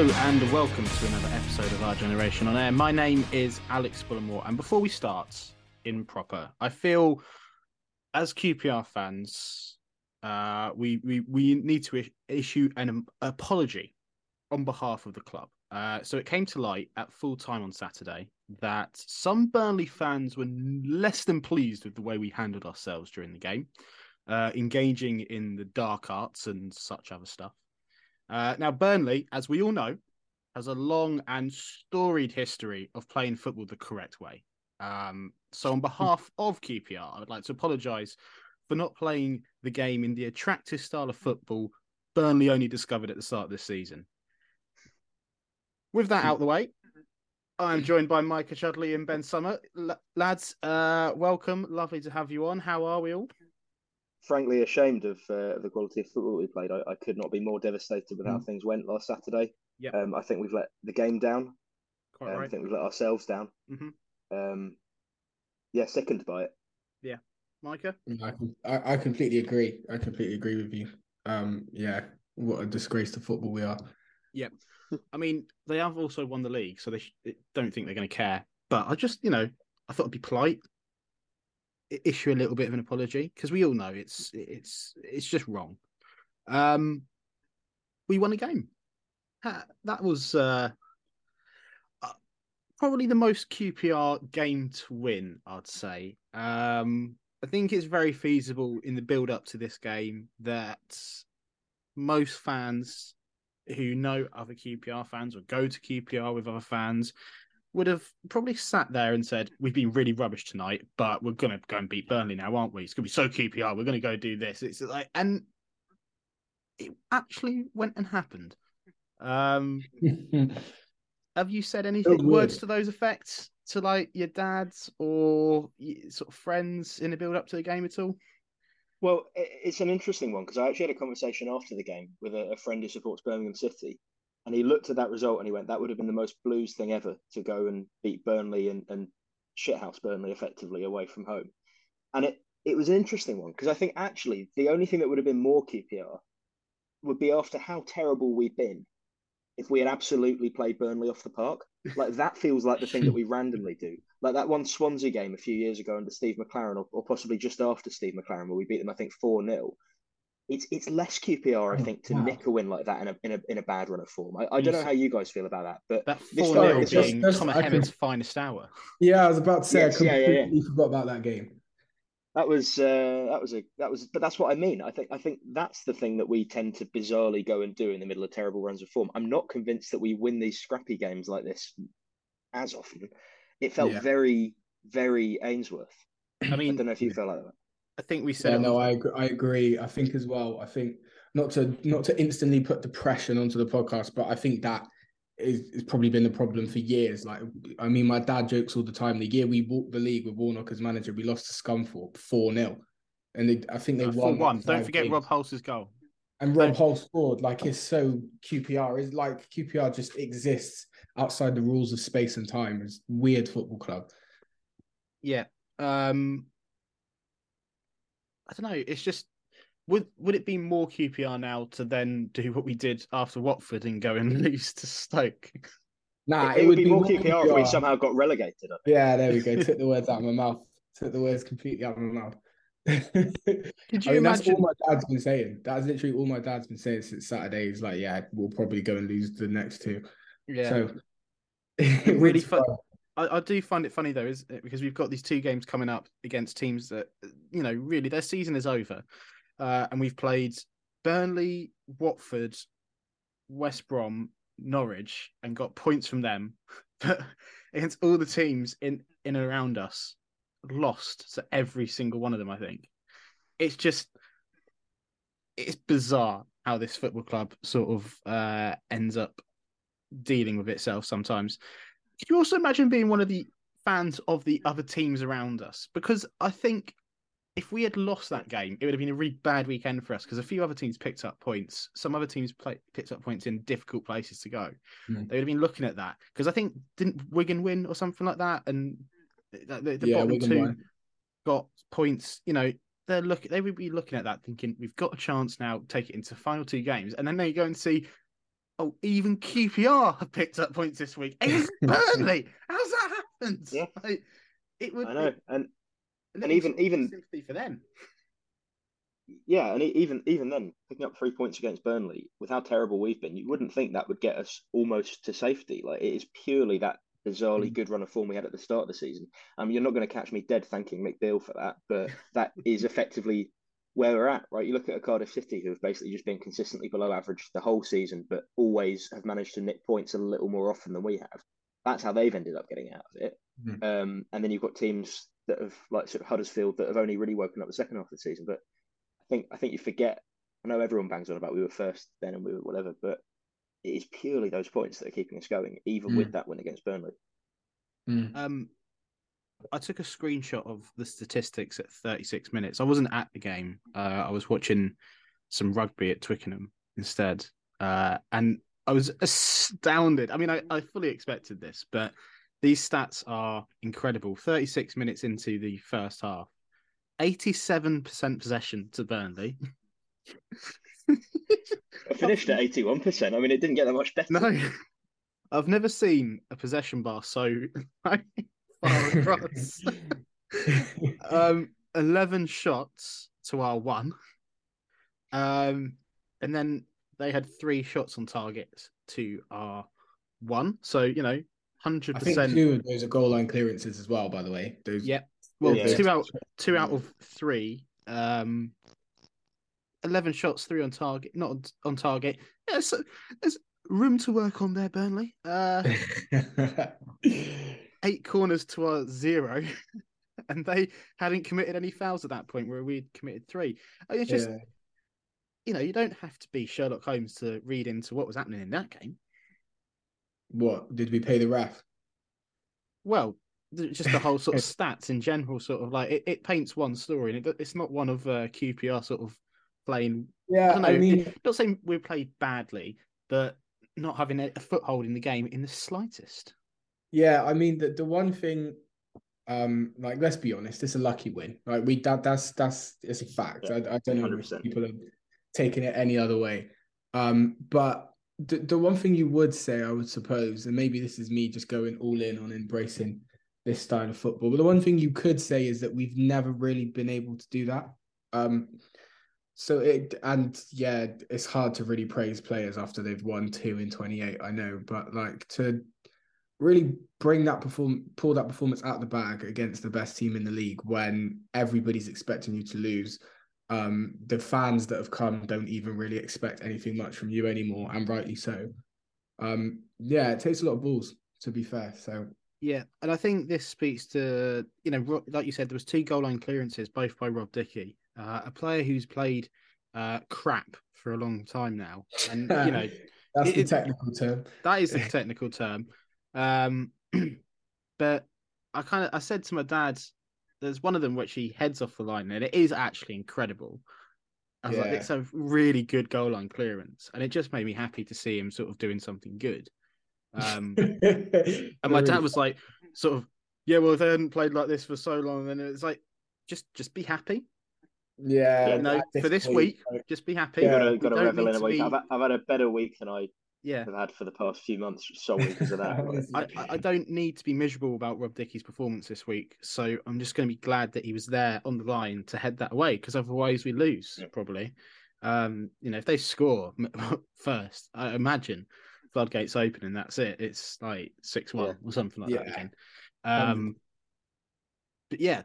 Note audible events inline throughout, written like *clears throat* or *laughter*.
Hello and welcome to another episode of Our Generation on Air. My name is Alex Bullimore, and before we start in proper, I feel as QPR fans, uh, we we we need to issue an apology on behalf of the club. Uh, so it came to light at full time on Saturday that some Burnley fans were less than pleased with the way we handled ourselves during the game, uh, engaging in the dark arts and such other stuff. Uh, now, Burnley, as we all know, has a long and storied history of playing football the correct way. Um, so, on behalf *laughs* of QPR, I would like to apologise for not playing the game in the attractive style of football Burnley only discovered at the start of this season. With that out of the way, I'm joined by Micah Chudley and Ben Summer. L- lads, uh, welcome. Lovely to have you on. How are we all? Frankly ashamed of uh, the quality of football we played. I, I, could not be more devastated with how mm. things went last Saturday. Yep. Um, I think we've let the game down. Um, right. I think we've let ourselves down. Mm-hmm. Um, yeah, sickened by it. Yeah, Micah. I, I completely agree. I completely agree with you. Um, yeah, what a disgrace to football we are. Yeah. I mean, they have also won the league, so they sh- don't think they're going to care. But I just, you know, I thought it'd be polite issue a little bit of an apology because we all know it's it's it's just wrong. Um, we won a game. That was uh, uh, probably the most QPR game to win. I'd say. Um, I think it's very feasible in the build up to this game that most fans who know other QPR fans or go to QPR with other fans would have probably sat there and said, "We've been really rubbish tonight, but we're gonna go and beat Burnley now, aren't we? It's gonna be so QPR. We're gonna go do this." It's like, and it actually went and happened. Um, *laughs* have you said anything, words to those effects, to like your dads or sort of friends in the build up to the game at all? Well, it's an interesting one because I actually had a conversation after the game with a, a friend who supports Birmingham City, and he looked at that result and he went, that would have been the most blues thing ever to go and beat Burnley and, and shithouse Burnley effectively away from home. And it, it was an interesting one because I think actually the only thing that would have been more QPR would be after how terrible we've been if we had absolutely played Burnley off the park. Like that feels like the thing that we *laughs* randomly do. Like that one Swansea game a few years ago under Steve McClaren, or, or possibly just after Steve McClaren, where we beat them, I think, 4 0 it's it's less QPR, I oh, think, to wow. nick a win like that in a in a in a bad run of form. I, I don't know how you guys feel about that, but that four nil being just, Tomer Hemed's finest hour. Yeah, I was about to say yes, I completely yeah, yeah, yeah. forgot about that game. That was uh, that was a that was, but that's what I mean. I think I think that's the thing that we tend to bizarrely go and do in the middle of terrible runs of form. I'm not convinced that we win these scrappy games like this as often. It felt very very Ainsworth. I mean, I don't know if you felt like that. I think we said. Yeah, no, I I agree. I think as well. I think not to not to instantly put depression onto the podcast, but I think that is, is probably been the problem for years. Like, I mean, my dad jokes all the time. The year we walked the league with Warnock as manager, we lost to Scunthorpe four 0 and they, I think they uh, won one. Don't forget games. Rob Hulse's goal. And Rob Hulse scored. Like, it's so QPR is like QPR just exists outside the rules of space and time. It's weird football club. Yeah. Um I don't know. It's just would would it be more QPR now to then do what we did after Watford and go and *laughs* lose to Stoke? Nah, it, it would, be, be more QPR, QPR, if we somehow got relegated. Yeah, there we go. Took the *laughs* words out of my mouth. Took the words completely out of my mouth. Could *laughs* you I mean, imagine? That's all my dad's been saying. That's literally all my dad's been saying since Saturday. He's like, yeah, we'll probably go and lose the next two. Yeah. So really fun. I, I, do find it funny though, is because we've got these two games coming up against teams that you know really their season is over, uh, and we've played Burnley, Watford, West Brom, Norwich, and got points from them, *laughs* but against all the teams in in and around us, lost to every single one of them. I think it's just it's bizarre how this football club sort of uh, ends up dealing with itself sometimes. Could you also imagine being one of the fans of the other teams around us? Because I think if we had lost that game, it would have been a really bad weekend for us because a few other teams picked up points. Some other teams play, picked up points in difficult places to go. Mm. They would have been looking at that because I think didn't Wigan win or something like that, and the, the, the yeah, bottom Wigan two won. got points. You know, they're look they would be looking at that thinking we've got a chance now, take it into final two games, and then they go and see oh, even QPR have picked up points this week. *laughs* Against Burnley. How's that happened? Yeah. Like, it would I know, and it, and even- even- sympathy for them. yeah, and even even then, picking up three points against Burnley with how terrible we've been, you wouldn't think that would get us almost to safety. Like it is purely that bizarrely Mm. good run of form we had at the start of the season. I mean, you're not going to catch me dead thanking Mick Beale for that, but *laughs* that is effectively where we're at, right? You look at a Cardiff City who have basically just been consistently below average the whole season, but always have managed to nick points a little more often than we have. That's how they've ended up getting out of it. Mhm. Um, and then you've got teams that have, like sort of Huddersfield, that have only really woken up the second half of the season. But I think I think you forget. I know everyone bangs on about we were first then and we were whatever, but it is purely those points that are keeping us going, even Mm. with that win against Burnley. Mm. Um, I took a screenshot of the statistics at 36 minutes. I wasn't at the game. Uh, I was watching some rugby at Twickenham instead, uh, and I was astounded. I mean, I, I fully expected this, but these stats are incredible. 36 minutes into the first half, 87% possession to Burnley. I finished at eighty-one percent. I mean, it didn't get that much better. No, I've never seen a possession bar so far *laughs* across. *laughs* um, eleven shots to our one, um, and then they had three shots on target to our one. So you know, hundred I think percent. two of those are goal line clearances as well. By the way, those. Yep. Well, Yeah. two out, two out of three. Um, eleven shots, three on target, not on, on target. Yeah, so there's room to work on there, Burnley. Uh, *laughs* eight corners to our zero, *laughs* and they hadn't committed any fouls at that point where we'd committed three. I It's just Yeah. you know you don't have to be Sherlock Holmes to read into what was happening in that game. What did we pay the ref? Well, just the whole sort of *laughs* stats in general, sort of like it, it paints one story, and it, it's not one of uh, QPR sort of playing. I Yeah, don't know. I mean, not saying we played badly, but not having a, a foothold in the game in the slightest. Yeah, I mean the the one thing, um, like let's be honest, it's a lucky win. Like we that that's that's it's a fact. Yeah, I, I don't know if 100%. people are taking it any other way. Um, but the the one thing you would say, I would suppose, and maybe this is me just going all in on embracing this style of football. But the one thing you could say is that we've never really been able to do that. Um, so it and yeah, it's hard to really praise players after they've won two in twenty eight. I know, but like to really bring that perform pull that performance out of the bag against the best team in the league when everybody's expecting you to lose. Um, the fans that have come don't even really expect anything much from you anymore, and rightly so. Um, yeah, it takes a lot of balls to be fair. So Yeah, and I think this speaks to you know, like you said, there was two goal line clearances, both by Rob Dickie, uh, a player who's played uh, crap for a long time now, and you know *laughs* that's It- the technical term. that is the *laughs* technical term. Um, *clears throat* but I kind of I said to my dad, there's one of them which he heads off the line, and it is actually incredible. I was like, it's a really good goal line clearance, and it just made me happy to see him sort of doing something good. Um, *laughs* and my dad was like, sort of, yeah, well, if they hadn't played like this for so long, and it's like, just just be happy. yeah, Yeah, no, at for this point, week, like, just be happy. Got Yeah, to We got to don't revel in a week. be- I've, I've had a better week than I Yeah, have had for the past few months solely because of that. *laughs* I, I- don't need to be miserable about Rob Dickie's performance this week, so I'm just going to be glad that he was there on the line to head that away, because otherwise we lose Yeah. probably. Um, you know, if they score *laughs* first, I imagine floodgates open and that's it. It's like six one Yeah. or something like that again. Um, but yeah,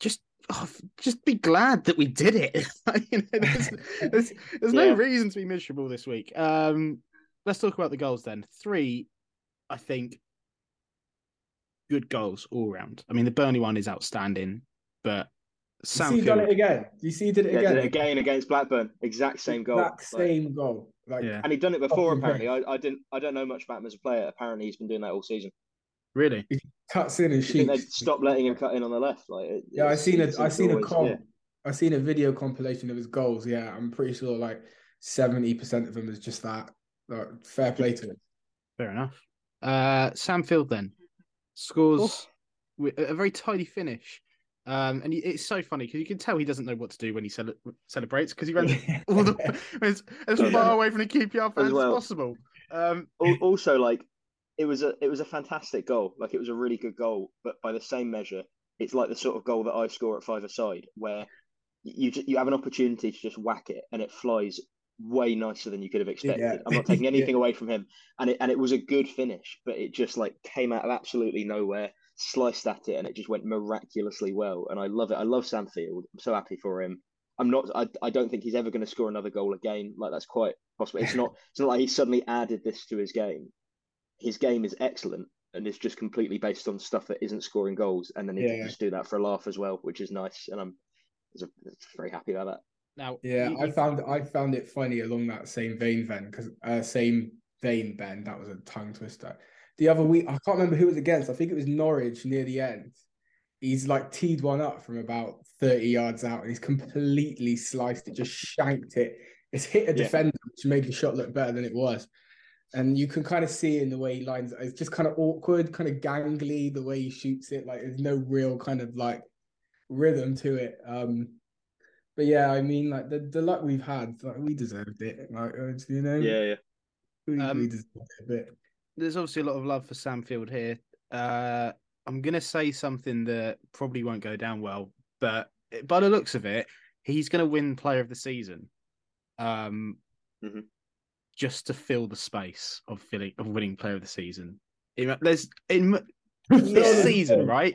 just oh, just be glad that we did it. *laughs* you know, there's there's, there's no reason to be miserable this week. Um, let's talk about the goals then. Three, I think, good goals all round. I mean, the Burnley one is outstanding, but You see, he done it Soundfield, again. You see, he did it yeah, again. did it again against Blackburn, exact same goal. Exact Like, same goal. Like, yeah, and he'd done it before. Fucking Apparently, I, I didn't. I don't know much about him as a player. Apparently, he's been doing that all season. really. he cuts in and Do they'd shoots. stop letting him cut in on the left? Like, it, Yeah, I it's- seen a I seems seen a comp. yeah. I seen a video compilation of his goals. Yeah, I'm pretty sure like seventy percent of them is just that. Like, fair play to him. Fair enough. Uh, Sam Field then scores with a a very tidy finish. Um, and it's so funny because you can tell he doesn't know what to do when he cele- celebrates because he runs *laughs* all the as, as Yeah. far away from the QPR fans well. as possible. Um, also, like it was a it was a fantastic goal. Like it was a really good goal, but by the same measure, it's like the sort of goal that I score at five aside, where you you have an opportunity to just whack it and it flies way nicer than you could have expected. Yeah. I'm not taking *laughs* anything yeah. away from him, and it and it was a good finish, but it just like came out of absolutely nowhere, sliced at it, and it just went miraculously well. And I love it. I love Sam Field. I'm so happy for him. I'm not. I, I don't think he's ever going to score another goal again. Like that's quite possible. It's not. It's not like he suddenly added this to his game. His game is excellent, and it's just completely based on stuff that isn't scoring goals. And then he yeah. can just do that for a laugh as well, which is nice. And I'm, I'm very happy about that. Now, yeah, you, I found I found it funny along that same vein, Ben, because uh, same vein, Ben. That was a tongue twister. The other week, I can't remember who it was against. I think it was Norwich near the end. He's like teed one up from about thirty yards out, and he's completely sliced it, just shanked it. It's hit a yeah. defender, which made the shot look better than it was. And you can kind of see in the way he lines. It's just kind of awkward, kind of gangly the way he shoots it. Like there's no real kind of like rhythm to it. Um, but yeah, I mean, like the, the luck we've had, like we deserved it. Like you know, yeah, yeah, we, um, we deserved it a bit. There's obviously a lot of love for Sam Field here. Uh, I'm gonna say something that probably won't go down well, but by the looks of it, he's gonna win Player of the Season. Um, mm-hmm. just to fill the space of filling of winning Player of the Season. There's in *laughs* this season, right?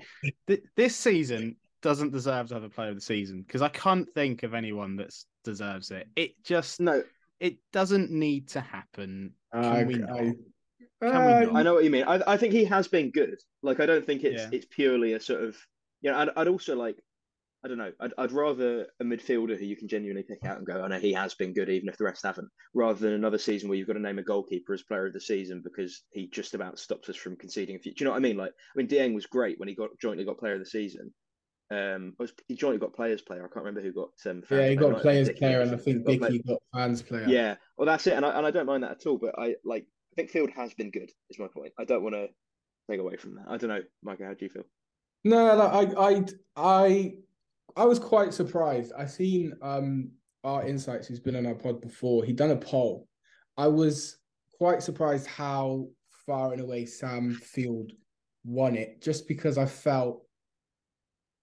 This season, doesn't deserve to have a player of the season because I can't think of anyone that deserves it. It just no, it doesn't need to happen. Can uh, we not? I, Can uh? I know what you mean. I, I think he has been good. Like I don't think it's yeah. it's purely a sort of you know. I'd, I'd also like I don't know. I'd, I'd rather a midfielder who you can genuinely pick out and go, I oh, know he has been good, even if the rest haven't, rather than another season where you've got to name a goalkeeper as player of the season because he just about stops us from conceding a few. Do you know what I mean? Like, I mean, Dieng was great when he got jointly got player of the season, um, was he jointly got players player? I can't remember who got. Um, yeah, he got player. players player, and I think Dickie got, got fans player. Yeah, well, that's it, and I and I don't mind that at all. But I like I think Field has been good. Is my point. I don't want to take away from that. I don't know, Michael. How do you feel? No, like, I I I I was quite surprised. I seen um our insights. Who's been on our pod before? He done a poll. I was quite surprised how far and away Sam Field won it, just because I felt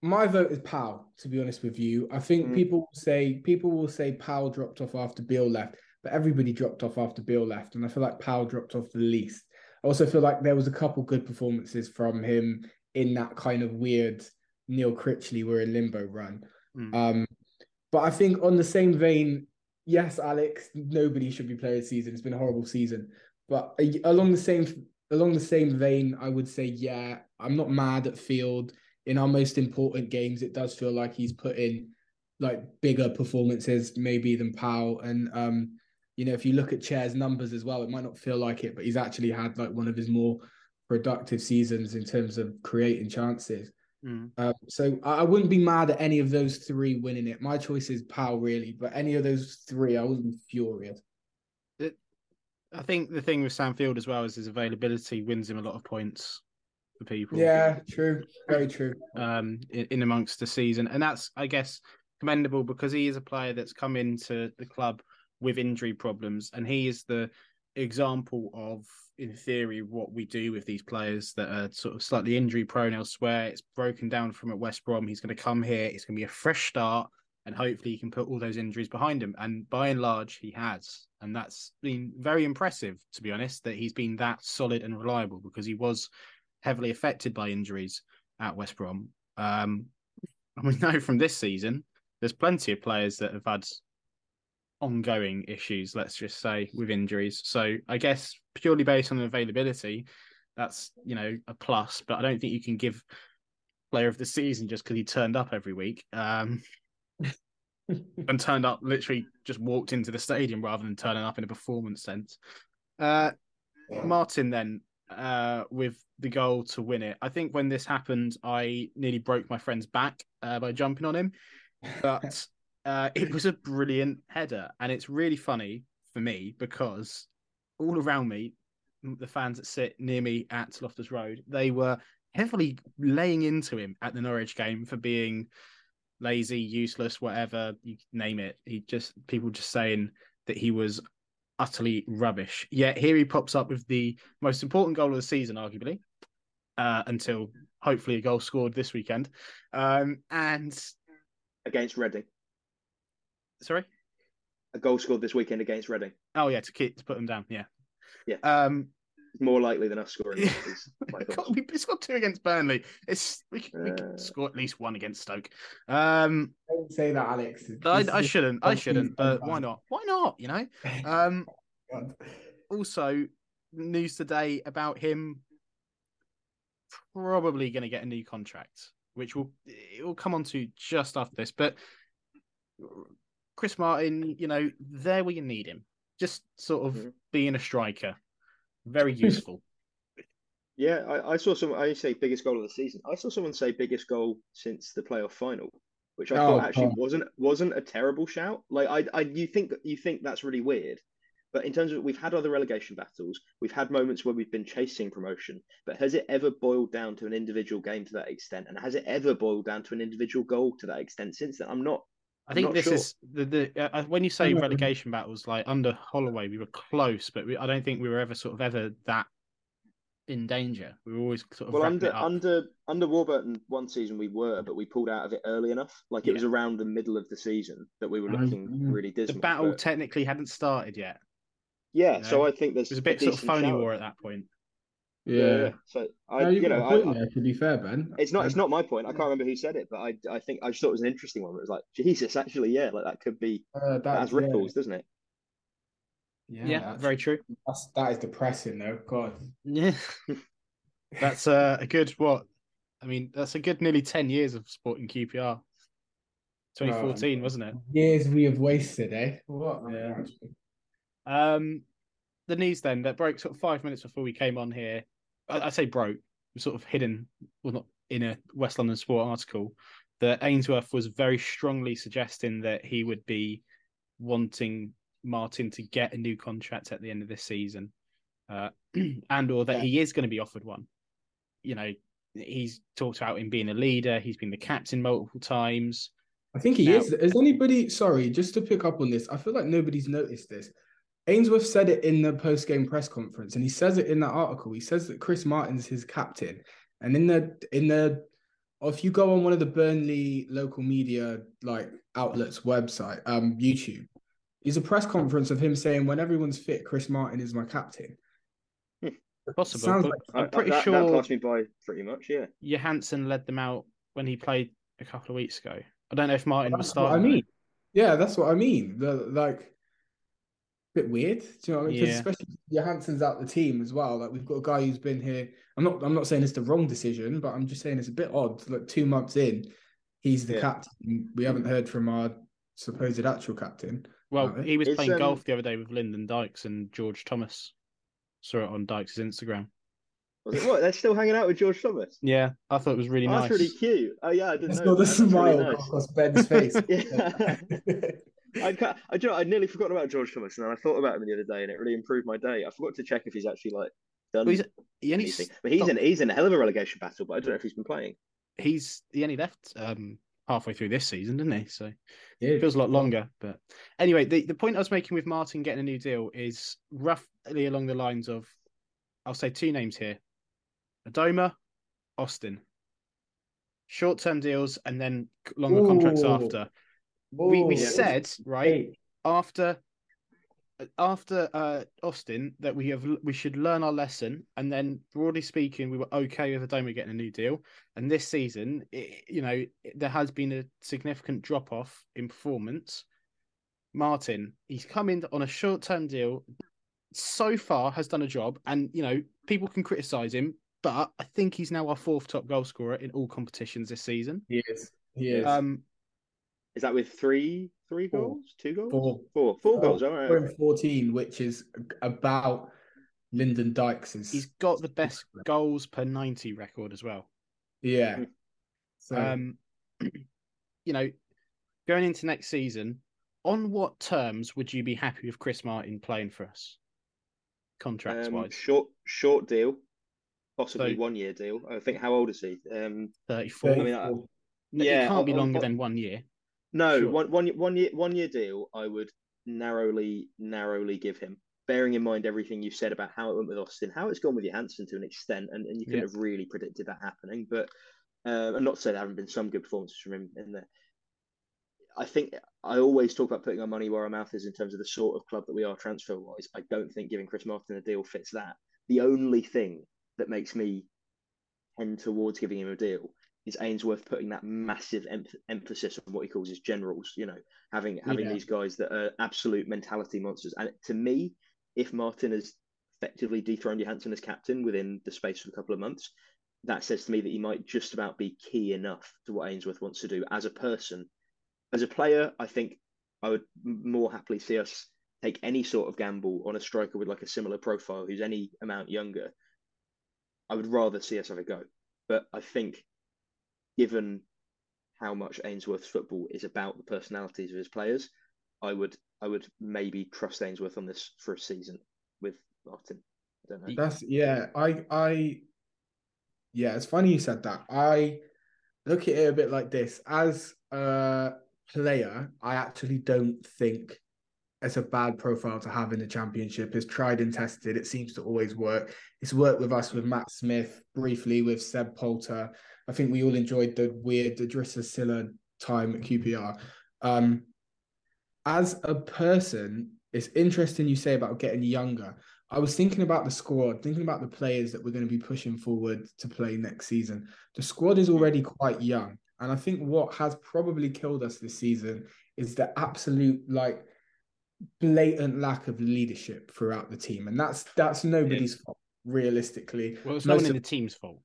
my vote is Powell. To be honest with you, I think mm. people will say people will say Powell dropped off after Beale left, but everybody dropped off after Beale left, and I feel like Powell dropped off the least. I also feel like there was a couple good performances from him in that kind of weird Neil Critchley we're in limbo run. Mm. Um, but I think on the same vein, yes, Alex, nobody should be playing season. It's been a horrible season, but along the same along the same vein, I would say, yeah, I'm not mad at Field in our most important games, it does feel like he's put in like bigger performances maybe than Powell. And um, you know, if you look at Chair's numbers as well, it might not feel like it, but he's actually had like one of his more productive seasons in terms of creating chances. Mm. Um, so I, I wouldn't be mad at any of those three winning it. My choice is Powell, really, but any of those three, I be furious. I think the thing with Sam Field as well is his availability wins him a lot of points for people. Yeah, true. Very true. Um, in, in amongst the season, and that's I guess commendable because he is a player that's come into the club with injury problems, and he is the example of, in theory, what we do with these players that are sort of slightly injury prone elsewhere. It's broken down from at West Brom. He's going to come here. It's going to be a fresh start, and hopefully he can put all those injuries behind him. And by and large, he has, and that's been very impressive, to be honest, that he's been that solid and reliable because he was heavily affected by injuries at West Brom. Um, and we *laughs* know from this season, there's plenty of players that have had ongoing issues, let's just say, with injuries. So I guess purely based on availability, that's you know a plus. But I don't think you can give player of the season just because he turned up every week. Um, *laughs* and turned up literally just walked into the stadium rather than turning up in a performance sense. Uh, Martin, then uh, with the goal to win it. I think when this happened, I nearly broke my friend's back uh, by jumping on him, but *laughs* uh, it was a brilliant header, and it's really funny for me because all around me, the fans that sit near me at Loftus Road, they were heavily laying into him at the Norwich game for being lazy, useless, whatever you name it. He just people just saying that he was utterly rubbish. Yet here he pops up with the most important goal of the season, arguably, uh, until hopefully a goal scored this weekend. Um, and against Reading. Sorry, a goal scored this weekend against Reading. Oh yeah, to keep to put them down. Yeah, yeah. Um, more likely than us scoring. we *laughs* got two against Burnley. It's we can, uh, we can, score at least one against Stoke. Um, don't say that, Alex. I, I shouldn't. I shouldn't. But why not? Why not? You know. *laughs* Um, also, news today about him probably going to get a new contract, which will it will come on to just after this. But Chris Martin, you know, there where you need him, just sort of mm-hmm. being a striker very *laughs* useful. yeah, I, I, saw some. I say biggest goal of the season. I saw someone say biggest goal since the playoff final, which I oh, thought actually oh. wasn't wasn't a terrible shout. Like I, I, you think you think that's really weird, but in terms of we've had other relegation battles, we've had moments where we've been chasing promotion, but has it ever boiled down to an individual game to that extent? And has it ever boiled down to an individual goal to that extent since then? I'm not I think this sure. is the the uh, when you say relegation battles, like under Holloway, we were close, but we, I don't think we were ever sort of ever that in danger. We were always sort of well under under under Warburton one season we were, but we pulled out of it early enough. Like it yeah. was around the middle of the season that we were looking um, really dismal. The battle but... technically hadn't started yet. Yeah, you know? so I think there's it was a bit a sort of phony war at that point. Yeah. yeah. So I, no, you know, I, there, to be fair, Ben. It's not. It's not my point. I can't remember who said it, but I, I think I just thought it was an interesting one. It was like, Jesus, actually, yeah, like that could be uh, that, that has ripples, yeah. doesn't it? Yeah, yeah very true. That's that is depressing, though. God. Yeah. *laughs* that's uh, a good what? I mean, that's a good nearly ten years of supporting QPR. 2014, wasn't it? Years we have wasted, eh? What? Yeah. Um, the news then that broke sort of five minutes before we came on here I, I say broke, sort of hidden, well, not in a West London Sport article, that Ainsworth was very strongly suggesting that he would be wanting Martin to get a new contract at the end of this season, uh, *clears throat* and or that yeah. he is going to be offered one. You know, he's talked about him being a leader. He's been the captain multiple times. I think he now, is. Is anybody sorry? Just to pick up on this, I feel like nobody's noticed this. Ainsworth said it in the post game press conference, and he says it in that article. He says that Chris Martin's his captain, and in the in the if you go on one of the Burnley local media like outlets website, um, YouTube, is a press conference of him saying, "When everyone's fit, Chris Martin is my captain." Hmm. Possible. Sounds like, I'm pretty that, sure that passed me by pretty much. Yeah. Johansen led them out when he played a couple of weeks ago. I don't know if Martin that's was starting. I mean, yeah, that's what I mean. The like bit weird. Do you know what I mean? Yeah. especially Johansen's out the team as well. Like we've got a guy who's been here. I'm not. I'm not saying it's the wrong decision, but I'm just saying it's a bit odd. Like two months in, he's the yeah. captain. We haven't heard from our supposed actual captain. Well, he was it's, playing um... golf the other day with Lyndon Dykes and George Thomas. Saw it on Dykes' Instagram. What? They're still hanging out with George Thomas? Yeah, I thought it was really oh, nice. That's really cute. Oh yeah, I didn't know. the smile really nice. across Ben's face. *laughs* *laughs* yeah. I, I, you know, I'd nearly forgotten about George Thomas, and then I thought about him the other day, and it really improved my day. I forgot to check if he's actually like done well, he's, he anything, but he's in he's in a hell of a relegation battle. But I don't know if he's been playing. He's he only left um, halfway through this season, didn't he? So yeah. it feels a lot longer. But anyway, the, the point I was making with Martin getting a new deal is roughly along the lines of, I'll say two names here: Adomah, Austin. Short term deals and then longer Ooh. contracts after we we said right after after uh, Austin that we have we should learn our lesson, and then broadly speaking, we were okay with Adomah getting a new deal. And this season, it, you know, there has been a significant drop off in performance. Martin, he's come in on a short term deal. So far, has done a job, and you know, people can criticize him, but I think he's now our fourth top goal scorer in all competitions this season. He is. He is. Um, is that with three three Four. goals? Two goals? Four. Four. Four goals. All right. 14, which is about Lyndon Dykes. He's got the best goals per 90 record as well. Yeah. So. Um, *clears throat* you know, going into next season, on what terms would you be happy with Chris Martin playing for us? Contracts wise. Um, short short deal. Possibly so, one year deal. I think how old is he? Um 34. I mean, I, yeah, it can't be longer than one year. No, sure. one one one year one year deal. I would narrowly narrowly give him. bearing in mind everything you said about how it went with Austin, how it's gone with Johansen to an extent, and, and you couldn't yeah. have really predicted that happening. But uh, and not to say there haven't been some good performances from him in there. I think I always talk about putting our money where our mouth is in terms of the sort of club that we are transfer wise. I don't think giving Chris Martin a deal fits that. The only thing that makes me tend towards giving him a deal is Ainsworth putting that massive em- emphasis on what he calls his generals. You know, having having yeah. these guys that are absolute mentality monsters. And to me, if Martin has effectively dethroned Johansen as captain within the space of a couple of months, that says to me that he might just about be key enough to what Ainsworth wants to do as a person. As a player, I think I would more happily see us take any sort of gamble on a striker with like a similar profile who's any amount younger. I would rather see us have a go. But I think given how much Ainsworth's football is about the personalities of his players, I would I would maybe trust Ainsworth on this for a season with Martin. I don't know. That's yeah. I I yeah. It's funny you said that. I look at it a bit like this. As a player, I actually don't think it's a bad profile to have in the championship. It's tried and tested. It seems to always work. It's worked with us with Matt Smith briefly with Seb Polter. I think we all enjoyed the weird Idrissa Sylla time at QPR. Um, as a person, it's interesting you say about getting younger. I was thinking about the squad, thinking about the players that we're going to be pushing forward to play next season. The squad is already quite young. And I think what has probably killed us this season is the absolute like blatant lack of leadership throughout the team. And that's that's nobody's yeah. fault, realistically. Well, it's no one in the team's fault.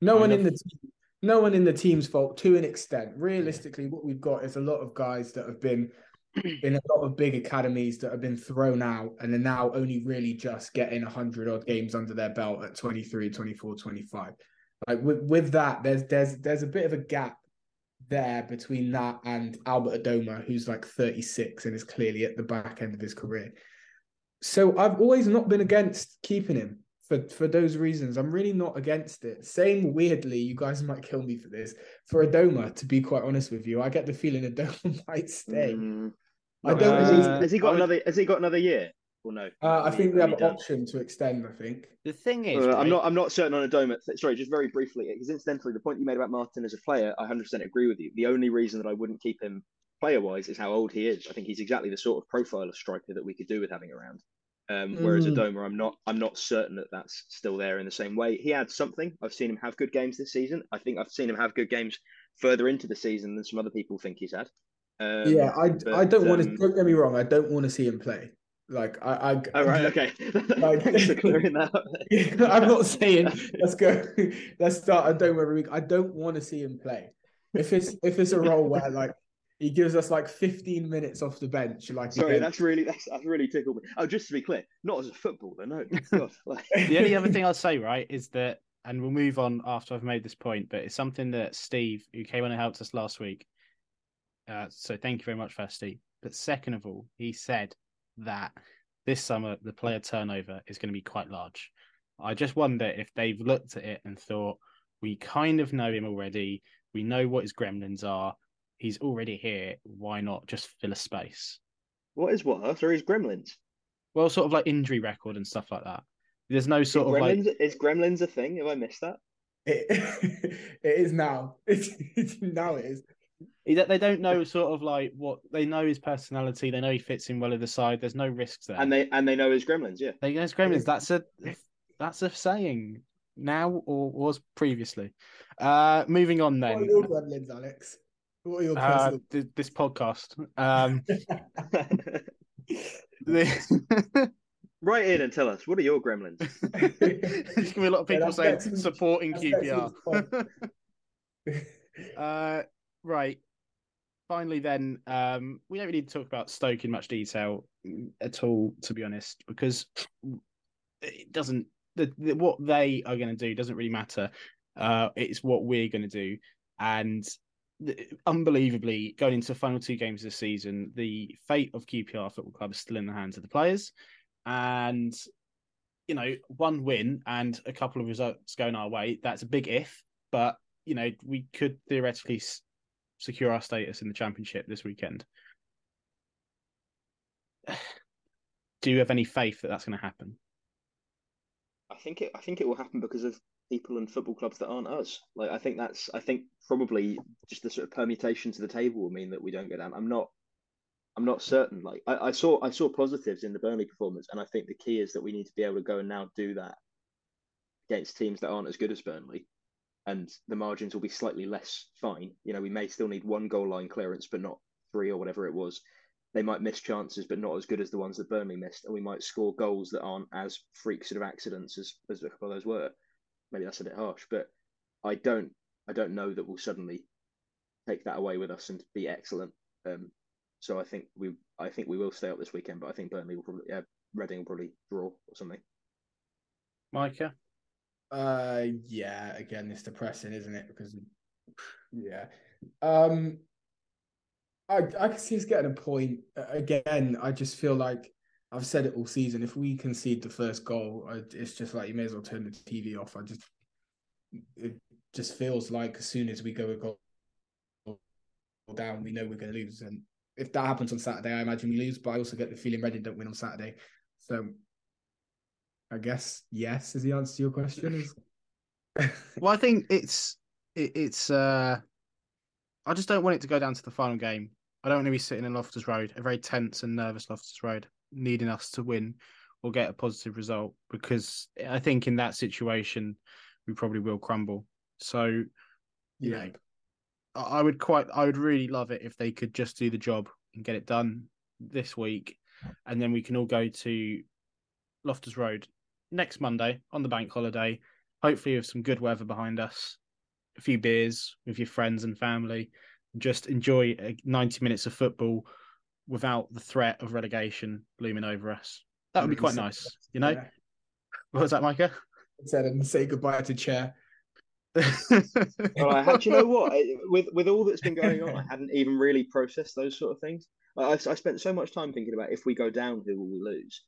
No one in the team, no one in the team's fault to an extent. Realistically, what we've got is a lot of guys that have been *clears throat* in a lot of big academies that have been thrown out and are now only really just getting 100 odd games under their belt at 23 24 25 like with, with that there's there's there's a bit of a gap there between that and Albert Adomah who's like 36 and is clearly at the back end of his career. So I've always not been against keeping him for for those reasons. I'm really not against it. Same weirdly, you guys might kill me for this. For Adomah, to be quite honest with you, I get the feeling Adomah *laughs* might stay. Mm. I don't. Uh, has he got another? Has he got another year? Or no? Uh, I think we have an option to extend. I think the thing is, uh, right? I'm not. I'm not certain on Adomah. Sorry, just very briefly, because incidentally, the point you made about Martin as a player, I 100% agree with you. The only reason that I wouldn't keep him player-wise is how old he is. I think he's exactly the sort of profile of striker that we could do with having around. Um, whereas mm. Adomah, I'm not I'm not certain that that's still there in the same way. He had something. I've seen him have good games this season. I think I've seen him have good games further into the season than some other people think he's had. Um, yeah, I, but, I don't um, want to. Don't get me wrong. I don't want to see him play. Like I, I oh, right, *laughs* okay. *laughs* Like, Thanks for clearing that. *laughs* I'm not saying let's go. Let's start Adomah every week. I don't want to see him play. If it's if it's a role where like he gives us like 15 minutes off the bench. Like sorry, that's really that's, that's really tickled me. Oh, just to be clear, not as a footballer, no. *laughs* God, like... the only other thing I'll say, right, is that, and we'll move on after I've made this point, but it's something that Steve, who came on and helped us last week. Uh, so thank you very much first Steve. But second of all, he said that this summer the player turnover is going to be quite large. I just wonder if they've looked at it and thought, we kind of know him already. We know what his gremlins are he's already here. Why not just fill a space? What is what? Or is gremlins. Well, sort of like injury record and stuff like that. There's no sort is of gremlins, like is gremlins a thing? Have I missed that? It, *laughs* it is now. *laughs* It's, it's now it is. They don't know sort of like what they know his personality. They know he fits in well in the side. There's no risks there, and they and they know his gremlins. Yeah, they know his gremlins. That's a that's a saying now or was previously. Uh Moving on then. What are your gremlins, Alex? What are your uh, th- this podcast? Um, *laughs* the... *laughs* Write in and tell us what are your gremlins. *laughs* There's gonna be a lot of people yeah, saying supporting QPR. uh, right. Finally, then um, we don't really need to talk about Stoke in much detail at all, to be honest, because it doesn't. The, the, what they are going to do doesn't really matter. Uh, it's what we're going to do, and unbelievably going into the final two games of the season, the fate of QPR Football Club is still in the hands of the players, and you know, one win and a couple of results going our way, that's a big if, but you know, we could theoretically secure our status in the championship this weekend. *sighs* do you have any faith that that's going to happen? I think it. I think it will happen because of people and football clubs that aren't us. Like I think that's. I think probably just the sort of permutation to the table will mean that we don't go down. I'm not. I'm not certain. Like I, I saw, I saw positives in the Burnley performance, and I think the key is that we need to be able to go and now do that against teams that aren't as good as Burnley, and the margins will be slightly less fine. You know, we may still need one goal line clearance, but not three or whatever it was. They might miss chances, but not as good as the ones that Burnley missed, and we might score goals that aren't as freak sort of accidents as, as a couple of those were. Maybe that's a bit harsh, but I don't, I don't know that we'll suddenly take that away with us and be excellent. Um, so I think we, I think we will stay up this weekend, but I think Burnley will probably, yeah, Reading will probably draw or something. Micah? Uh, yeah. Again, it's depressing, isn't it? Because, yeah. Um, I I can see he's getting a point. Again, I just feel like I've said it all season. If we concede the first goal, it's just like you may as well turn the TV off. I just it just feels like as soon as we go a goal down, we know we're going to lose. And if that happens on Saturday, I imagine we lose. But I also get the feeling Reading don't win on Saturday. So I guess yes is the answer to your question. *laughs* well, I think it's it, it's. uh I just don't want it to go down to the final game. I don't want to be sitting in Loftus Road, a very tense and nervous Loftus Road, needing us to win or get a positive result because I think in that situation we probably will crumble. So, yeah, know, I would quite, I would really love it if they could just do the job and get it done this week, and then we can all go to Loftus Road next Monday on the bank holiday, hopefully with some good weather behind us, a few beers with your friends and family, just enjoy uh, 90 minutes of football without the threat of relegation looming over us. That would be quite nice, you know? Yeah. What was that, Micah? I said and say goodbye to chair. *laughs* well, I had, you know what? With with all that's been going on, I hadn't even really processed those sort of things. I, I spent so much time thinking about if we go down, who will we lose?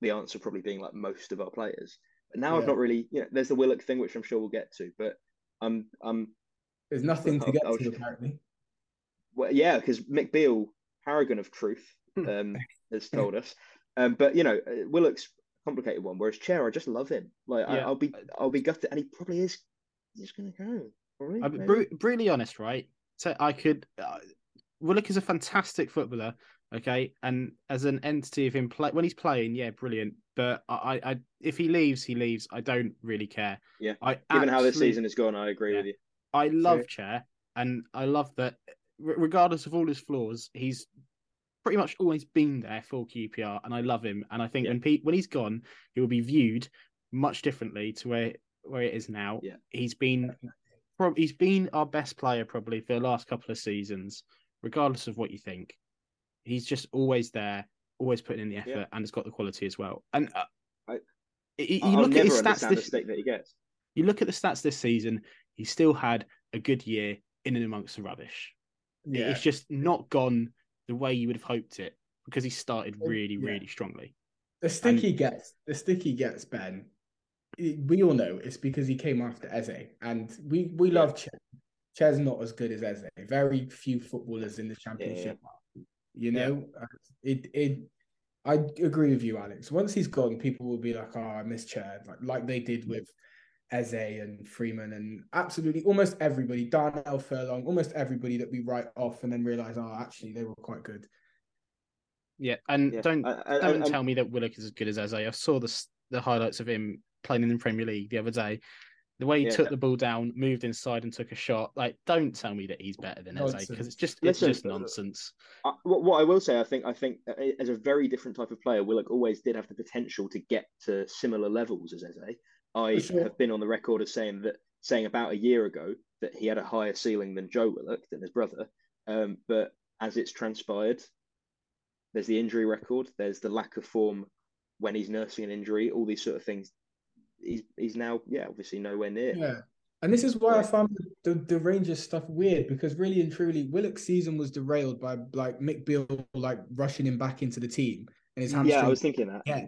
The answer probably being like most of our players. But now yeah. I've not really, you know, there's the Willock thing, which I'm sure we'll get to. But I'm, I'm. There's nothing to get to apparently. Well, yeah, because Mick Beale, paragon of truth, hmm. um, *laughs* has told us. Um, but you know, uh, Willock's complicated one. Whereas Chair, I just love him. Like yeah. I, will be, I'll be gutted, and he probably is. He's going to go. Probably, I'm br- brutally honest, right? So I could. Uh, Willock is a fantastic footballer. Okay, and as an entity of him play when he's playing, yeah, brilliant. But I, I, if he leaves, he leaves. I don't really care. Yeah, I given how this season has gone, I agree yeah. with you. I love Chair, and I love that regardless of all his flaws, he's pretty much always been there for QPR, and I love him. And I think yeah. when Pete, when he's gone, he will be viewed much differently to where where it is now. Yeah. He's been he's been our best player probably for the last couple of seasons, regardless of what you think. He's just always there, always putting in the effort, yeah. and has got the quality as well. And uh, I, you, you look at his stats this, that he gets. You look at the stats this season. He still had a good year in and amongst the rubbish. Yeah. It's just not gone the way you would have hoped it because he started really, yeah. really strongly. The stick and... he gets, the stick he gets, Ben. We all know it's because he came after Eze, and we we love Che. Che's not as good as Eze. Very few footballers in the championship. Yeah. You know, uh, it it. I agree with you, Alex. Once he's gone, people will be like, "Oh, I miss Che," like like they did with Eze and Freeman and absolutely almost everybody, Darnell Furlong, almost everybody that we write off and then realize, oh, actually, they were quite good. Yeah, and yeah. don't I, I, don't I, tell me that Willock is as good as Eze. I saw the the highlights of him playing in the Premier League the other day. The way he yeah. took the ball down, moved inside, and took a shot. Like, don't tell me that he's better than Eze because it's just Listen, it's just nonsense. what, what I will say, I think, I think uh, as a very different type of player, Willock always did have the potential to get to similar levels as Eze. I sure. have been on the record as saying that saying about a year ago that he had a higher ceiling than Joe Willock than his brother. Um, but as it's transpired, there's the injury record, there's the lack of form when he's nursing an injury, all these sort of things. He's he's now, yeah, obviously nowhere near. Yeah. And this is why yeah. I found the, the Rangers stuff weird because really and truly, Willock's season was derailed by like Mick Beale like rushing him back into the team and his hamstring. Yeah, I was thinking that. Yeah,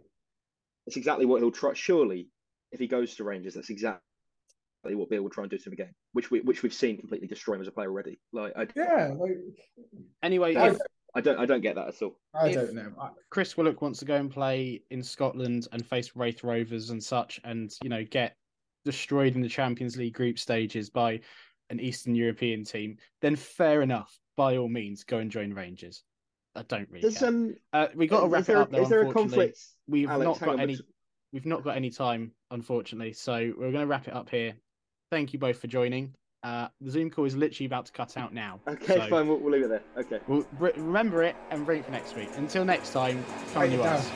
it's exactly what he'll try. Surely if he goes to Rangers, that's exactly what Beale will try and do to him again, which we which we've seen completely destroy him as a player already. Like, I, yeah. Like, anyway, if, I don't I don't get that at all. I If- don't know. I, Chris Willock wants to go and play in Scotland and face Raith Rovers and such, and you know get destroyed in the Champions League group stages by an Eastern European team, then fair enough. By all means, go and join Rangers. I don't really Does care. um Uh, we got to is wrap there, it up though. is there a conflict? We've Alex, not got on, any. but- We've not got any time, unfortunately. So we're going to wrap it up here. Thank you both for joining. Uh, the Zoom call is literally about to cut out now. Okay, so fine. We'll, we'll leave it there. Okay. We'll re- remember it and bring it for next week. Until next time, come Write it you down. us.